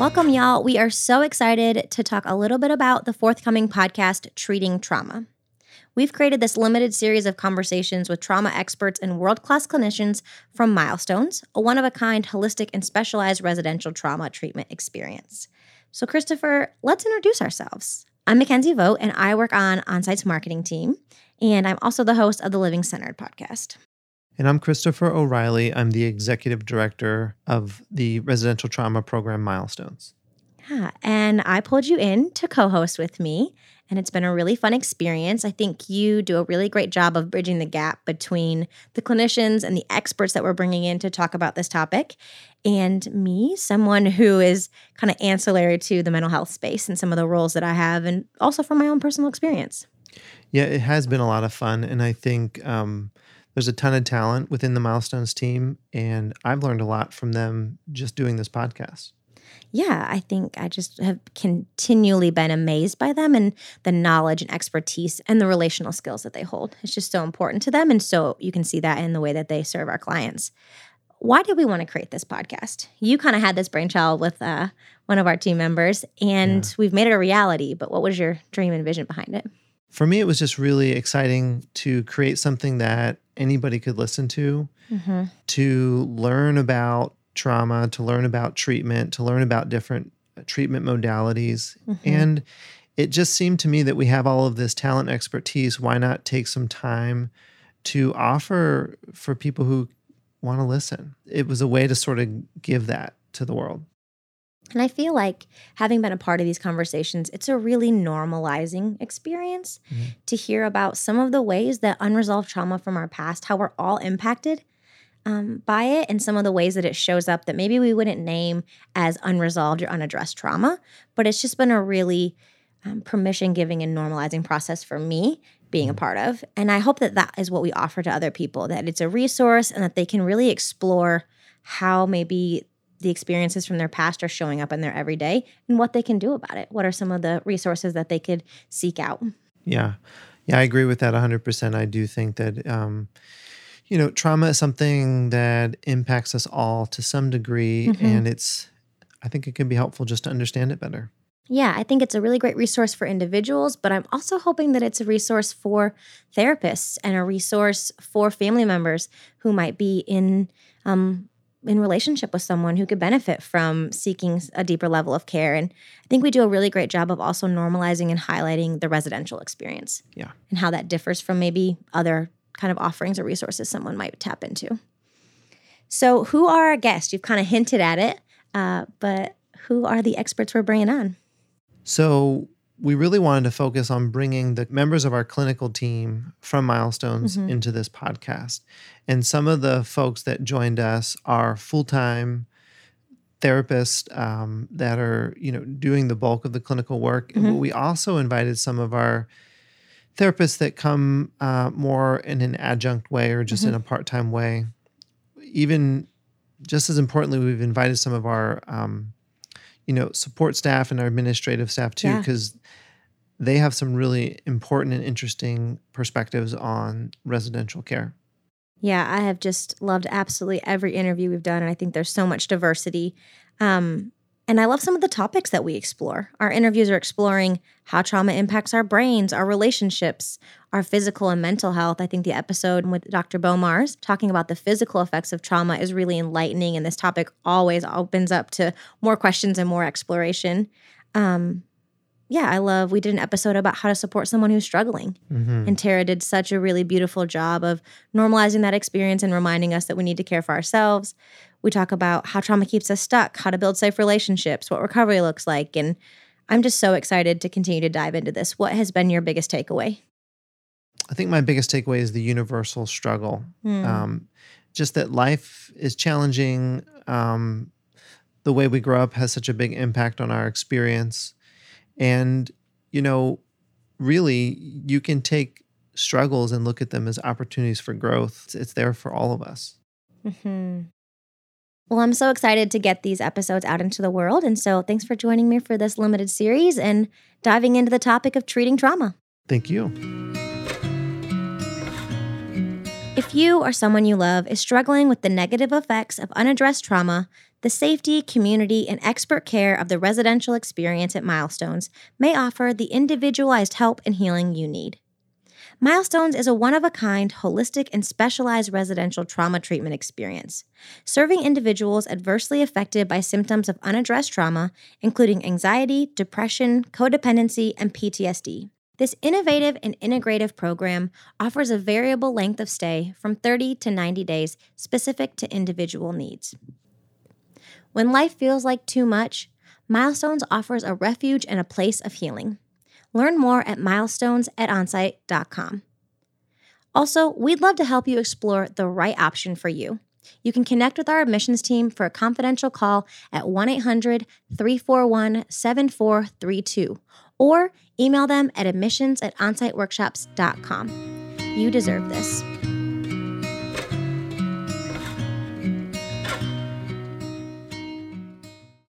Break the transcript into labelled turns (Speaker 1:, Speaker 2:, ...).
Speaker 1: Welcome, y'all. We are so excited to talk a little bit about the forthcoming podcast, Treating Trauma. We've created this limited series of conversations with trauma experts and world class clinicians from Milestones, a one of a kind, holistic, and specialized residential trauma treatment experience. So, Christopher, let's introduce ourselves. I'm Mickenzie Vought, and I work on OnSite's marketing team, and I'm also the host of the Living Centered podcast.
Speaker 2: And I'm Christopher O'Reilly. I'm the executive director of the residential trauma program Milestones.
Speaker 1: Yeah, and I pulled you in to co host with me, and it's been a really fun experience. I think you do a really great job of bridging the gap between the clinicians and the experts that we're bringing in to talk about this topic, and me, someone who is kind of ancillary to the mental health space and some of the roles that I have, and also from my own personal experience.
Speaker 2: Yeah, it has been a lot of fun. And I think, um, there's a ton of talent within the Milestones team, and I've learned a lot from them just doing this podcast.
Speaker 1: Yeah, I think I just have continually been amazed by them and the knowledge and expertise and the relational skills that they hold. It's just so important to them. And so you can see that in the way that they serve our clients. Why did we want to create this podcast? You kind of had this brainchild with uh, one of our team members, and yeah. we've made it a reality. But what was your dream and vision behind it?
Speaker 2: For me, it was just really exciting to create something that anybody could listen to, mm-hmm. to learn about trauma, to learn about treatment, to learn about different uh, treatment modalities. Mm-hmm. And it just seemed to me that we have all of this talent expertise. Why not take some time to offer for people who want to listen? It was a way to sort of give that to the world.
Speaker 1: And I feel like having been a part of these conversations, it's a really normalizing experience mm-hmm. to hear about some of the ways that unresolved trauma from our past, how we're all impacted um, by it, and some of the ways that it shows up that maybe we wouldn't name as unresolved or unaddressed trauma. But it's just been a really um, permission giving and normalizing process for me being a mm-hmm. part of. And I hope that that is what we offer to other people, that it's a resource and that they can really explore how maybe the experiences from their past are showing up in their everyday and what they can do about it. What are some of the resources that they could seek out?
Speaker 2: Yeah. Yeah, I agree with that 100%. I do think that, um, you know, trauma is something that impacts us all to some degree. Mm-hmm. And it's, I think it can be helpful just to understand it better.
Speaker 1: Yeah, I think it's a really great resource for individuals, but I'm also hoping that it's a resource for therapists and a resource for family members who might be in um, in relationship with someone who could benefit from seeking a deeper level of care. And I think we do a really great job of also normalizing and highlighting the residential experience.
Speaker 2: Yeah.
Speaker 1: And how that differs from maybe other kind of offerings or resources someone might tap into. So, who are our guests? You've kind of hinted at it, uh, but who are the experts we're bringing on?
Speaker 2: So, we really wanted to focus on bringing the members of our clinical team from Milestones mm-hmm. into this podcast. And some of the folks that joined us are full time therapists um, that are, you know, doing the bulk of the clinical work. Mm-hmm. we also invited some of our therapists that come uh, more in an adjunct way or just mm-hmm. in a part time way. Even just as importantly, we've invited some of our um, you know support staff and our administrative staff too because yeah. they have some really important and interesting perspectives on residential care
Speaker 1: yeah i have just loved absolutely every interview we've done and i think there's so much diversity um, and I love some of the topics that we explore. Our interviews are exploring how trauma impacts our brains, our relationships, our physical and mental health. I think the episode with Dr. Bo Mars talking about the physical effects of trauma is really enlightening, and this topic always opens up to more questions and more exploration. Um, yeah, I love. We did an episode about how to support someone who's struggling. Mm-hmm. And Tara did such a really beautiful job of normalizing that experience and reminding us that we need to care for ourselves. We talk about how trauma keeps us stuck, how to build safe relationships, what recovery looks like. And I'm just so excited to continue to dive into this. What has been your biggest takeaway?
Speaker 2: I think my biggest takeaway is the universal struggle. Mm. Um, just that life is challenging. Um, the way we grow up has such a big impact on our experience. And, you know, really, you can take struggles and look at them as opportunities for growth. It's, it's there for all of us.
Speaker 1: Mm-hmm. Well, I'm so excited to get these episodes out into the world. And so thanks for joining me for this limited series and diving into the topic of treating trauma.
Speaker 2: Thank you.
Speaker 1: If you or someone you love is struggling with the negative effects of unaddressed trauma, The safety, community, and expert care of the residential experience at Milestones may offer the individualized help and healing you need. Milestones is a one of a kind, holistic, and specialized residential trauma treatment experience, serving individuals adversely affected by symptoms of unaddressed trauma, including anxiety, depression, codependency, and PTSD. This innovative and integrative program offers a variable length of stay from 30 to 90 days specific to individual needs. When life feels like too much, Milestones offers a refuge and a place of healing. Learn more at milestones at onsite.com. Also, we'd love to help you explore the right option for you. You can connect with our admissions team for a confidential call at 1 800 341 7432 or email them at admissions at onsiteworkshops.com. You deserve this.